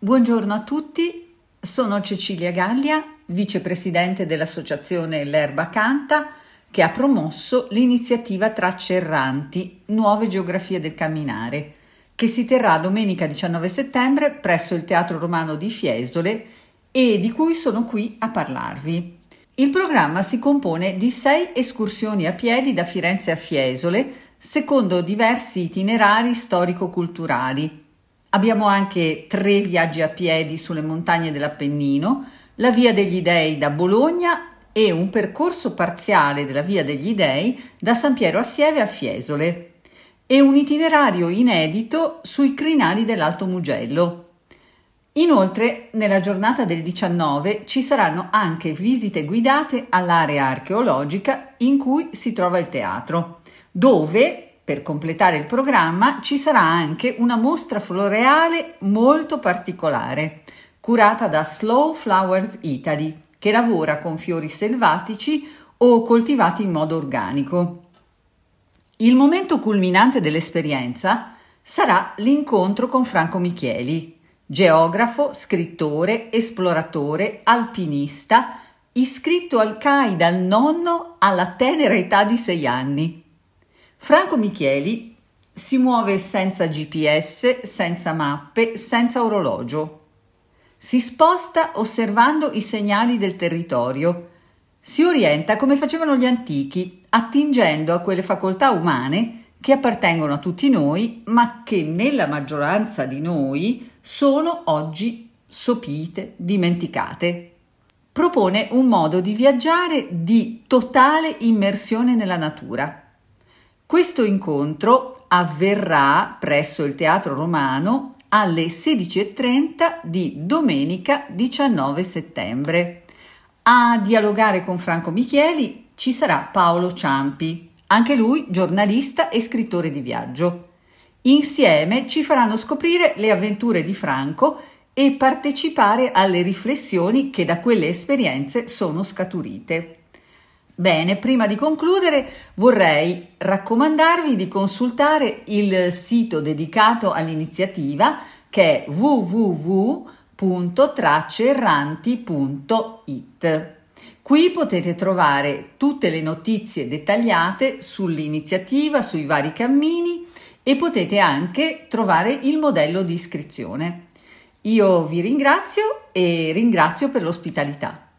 Buongiorno a tutti, sono Cecilia Gallia, vicepresidente dell'associazione L'Erba Canta, che ha promosso l'iniziativa Tracce Erranti, Nuove Geografie del Camminare, che si terrà domenica 19 settembre presso il Teatro Romano di Fiesole e di cui sono qui a parlarvi. Il programma si compone di sei escursioni a piedi da Firenze a Fiesole, secondo diversi itinerari storico-culturali Abbiamo anche tre viaggi a piedi sulle montagne dell'Appennino, la Via degli Dei da Bologna e un percorso parziale della Via degli Dei da San Piero a Sieve a Fiesole e un itinerario inedito sui crinali dell'Alto Mugello. Inoltre, nella giornata del 19 ci saranno anche visite guidate all'area archeologica in cui si trova il teatro, dove per completare il programma ci sarà anche una mostra floreale molto particolare, curata da Slow Flowers Italy, che lavora con fiori selvatici o coltivati in modo organico. Il momento culminante dell'esperienza sarà l'incontro con Franco Micheli, geografo, scrittore, esploratore, alpinista, iscritto al CAI dal nonno alla tenera età di sei anni. Franco Micheli si muove senza GPS, senza mappe, senza orologio. Si sposta osservando i segnali del territorio. Si orienta come facevano gli antichi, attingendo a quelle facoltà umane che appartengono a tutti noi, ma che nella maggioranza di noi sono oggi sopite, dimenticate. Propone un modo di viaggiare di totale immersione nella natura questo incontro avverrà presso il Teatro Romano alle 16.30 di domenica 19 settembre. A dialogare con Franco Micheli ci sarà Paolo Ciampi, anche lui giornalista e scrittore di viaggio. Insieme ci faranno scoprire le avventure di Franco e partecipare alle riflessioni che da quelle esperienze sono scaturite. Bene, prima di concludere vorrei raccomandarvi di consultare il sito dedicato all'iniziativa che è www.tracceerranti.it. Qui potete trovare tutte le notizie dettagliate sull'iniziativa, sui vari cammini e potete anche trovare il modello di iscrizione. Io vi ringrazio e ringrazio per l'ospitalità.